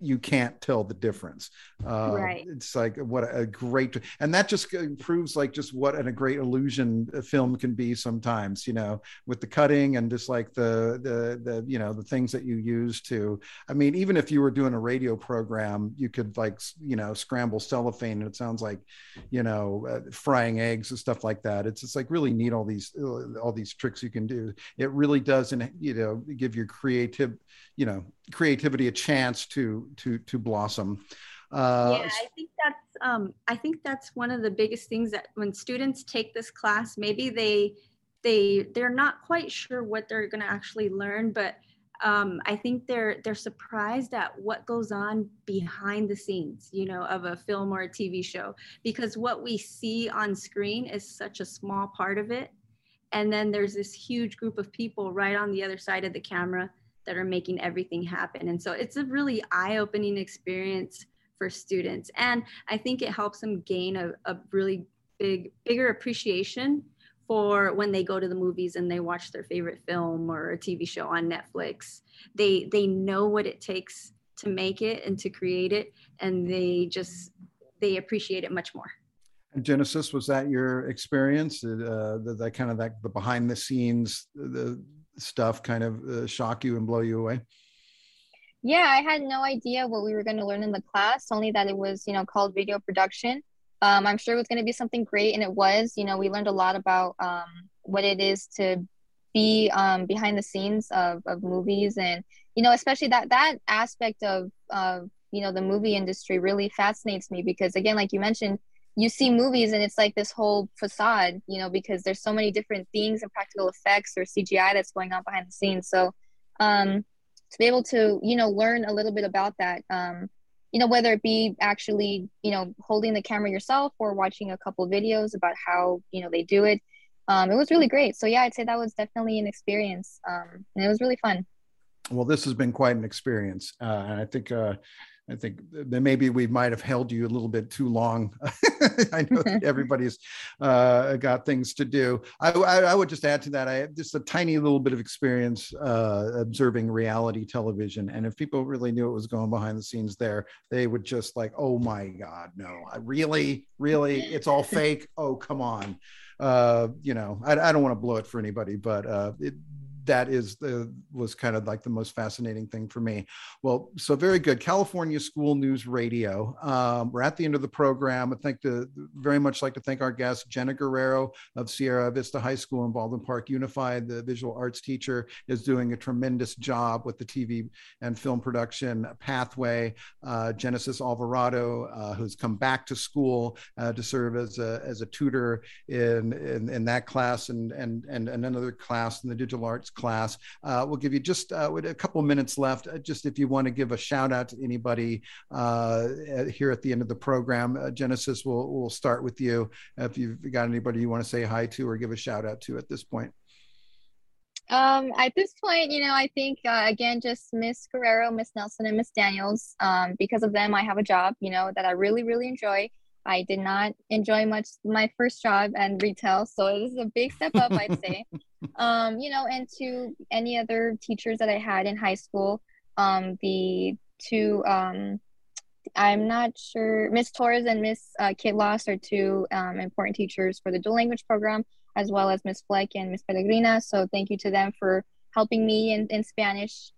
you can't tell the difference. Uh, right. It's like what a great, and that just proves like just what a great illusion a film can be sometimes. You know, with the cutting and just like the the the you know the things that you use to. I mean, even if you were doing a radio program, you could like you know scramble cellophane, and it sounds like you know uh, frying eggs and stuff like that. It's just like really neat all these uh, all these tricks you can do. It really does, and you know, give your creative you know creativity a chance to to to blossom. Uh, yeah i think that's um, i think that's one of the biggest things that when students take this class maybe they they they're not quite sure what they're going to actually learn but um, I think they're they're surprised at what goes on behind the scenes, you know, of a film or a TV show, because what we see on screen is such a small part of it, and then there's this huge group of people right on the other side of the camera that are making everything happen. And so it's a really eye opening experience for students. And I think it helps them gain a, a really big, bigger appreciation for when they go to the movies and they watch their favorite film or a TV show on Netflix. They they know what it takes to make it and to create it, and they just they appreciate it much more. Genesis, was that your experience? Uh, the, the kind of that the behind the scenes, the stuff kind of uh, shock you and blow you away? Yeah, I had no idea what we were going to learn in the class, only that it was, you know, called video production. Um, I'm sure it was going to be something great, and it was. You know, we learned a lot about um, what it is to be um, behind the scenes of, of movies, and you know, especially that that aspect of of you know the movie industry really fascinates me because, again, like you mentioned, you see movies and it's like this whole facade, you know, because there's so many different things and practical effects or CGI that's going on behind the scenes. So um, to be able to, you know, learn a little bit about that, um, you know, whether it be actually, you know, holding the camera yourself or watching a couple videos about how, you know, they do it. Um, it was really great. So yeah, I'd say that was definitely an experience. Um, and it was really fun. Well, this has been quite an experience. Uh, and I think uh, I think that maybe we might have held you a little bit too long. I know everybody's uh, got things to do. I, I, I, would just add to that. I have just a tiny little bit of experience uh, observing reality television, and if people really knew what was going behind the scenes there, they would just like, "Oh my God, no! I really, really, it's all fake. Oh, come on." Uh, you know, I, I don't want to blow it for anybody, but uh, it, that is the was kind of like the most fascinating thing for me. Well, so very good. California School News Radio. Um, we're at the end of the program. I think to very much like to thank our guest Jenna Guerrero of Sierra Vista High School in Baldwin Park Unified. The visual arts teacher is doing a tremendous job with the TV and film production pathway. Uh, Genesis Alvarado, uh, who's come back to school uh, to serve as a as a tutor in in, in that class and and and another class in the digital arts class. Uh, we'll give you just uh, a couple minutes left, uh, just if you want to give a shout out to anybody uh, here at the end of the program. Uh, Genesis, we'll, we'll start with you. If you've got anybody you want to say hi to or give a shout out to at this point. Um, at this point, you know, I think uh, again, just Miss Guerrero, Miss Nelson, and Miss Daniels. Um, because of them, I have a job, you know, that I really, really enjoy. I did not enjoy much my first job and retail, so this is a big step up, I'd say. Um, you know, and to any other teachers that I had in high school, um, the two, um, I'm not sure, Miss Torres and Miss uh, Kitlos are two um, important teachers for the dual language program, as well as Miss Fleck and Miss Pellegrina. So thank you to them for helping me in, in Spanish.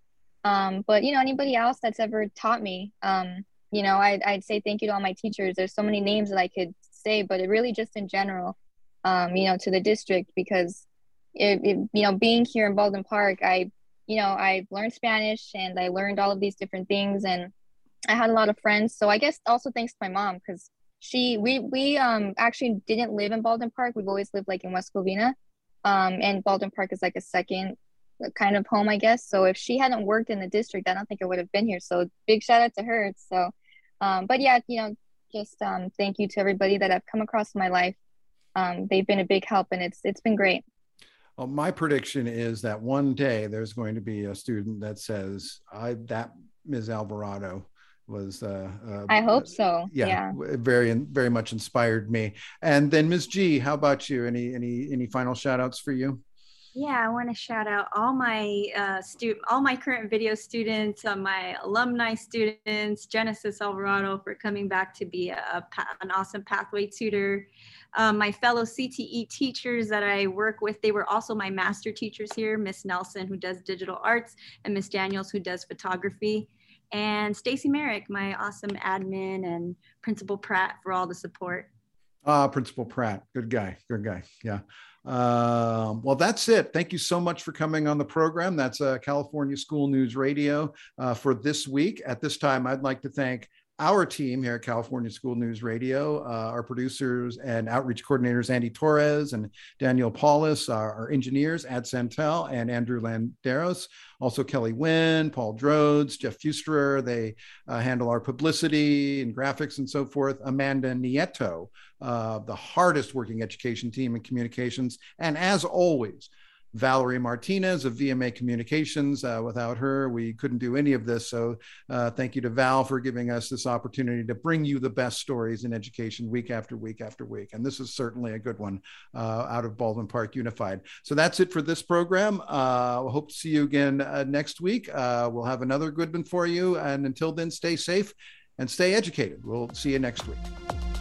Um, but you know, anybody else that's ever taught me, um, you know I'd, I'd say thank you to all my teachers. There's so many names that i could say but it really just in general um, you know to the district because it, it, you know being here in baldwin park i you know i learned spanish and i learned all of these different things and i had a lot of friends. So i guess also thanks to my mom because she we we um actually didn't live in baldwin park. We've always lived like in west covina. Um and baldwin park is like a second kind of home i guess. So if she hadn't worked in the district i don't think i would have been here. So big shout out to her. So um, but yeah, you know, just um, thank you to everybody that I've come across in my life. Um, they've been a big help, and it's it's been great. Well, my prediction is that one day there's going to be a student that says, "I that Ms. Alvarado was." Uh, uh, I hope so. Yeah, yeah, very very much inspired me. And then Ms. G, how about you? Any any any final shout outs for you? Yeah, I want to shout out all my uh, student, all my current video students, uh, my alumni students, Genesis Alvarado for coming back to be a, a an awesome pathway tutor. Um, my fellow CTE teachers that I work with, they were also my master teachers here, Miss Nelson, who does digital arts, and Miss Daniels, who does photography, and Stacy Merrick, my awesome admin, and Principal Pratt for all the support. Ah, Principal Pratt, good guy, good guy. Yeah. Um, well, that's it. Thank you so much for coming on the program. That's uh, California School News Radio uh, for this week. At this time, I'd like to thank our team here at California School News Radio, uh, our producers and outreach coordinators, Andy Torres and Daniel Paulus, our, our, engineers, Ad Santel and Andrew Landeros, also Kelly Wynn, Paul Drodes, Jeff Fusterer. They uh, handle our publicity and graphics and so forth. Amanda Nieto, uh, the hardest working education team in communications. And as always, Valerie Martinez of VMA Communications. Uh, without her, we couldn't do any of this. So, uh, thank you to Val for giving us this opportunity to bring you the best stories in education week after week after week. And this is certainly a good one uh, out of Baldwin Park Unified. So, that's it for this program. Uh, hope to see you again uh, next week. Uh, we'll have another good one for you. And until then, stay safe and stay educated. We'll see you next week.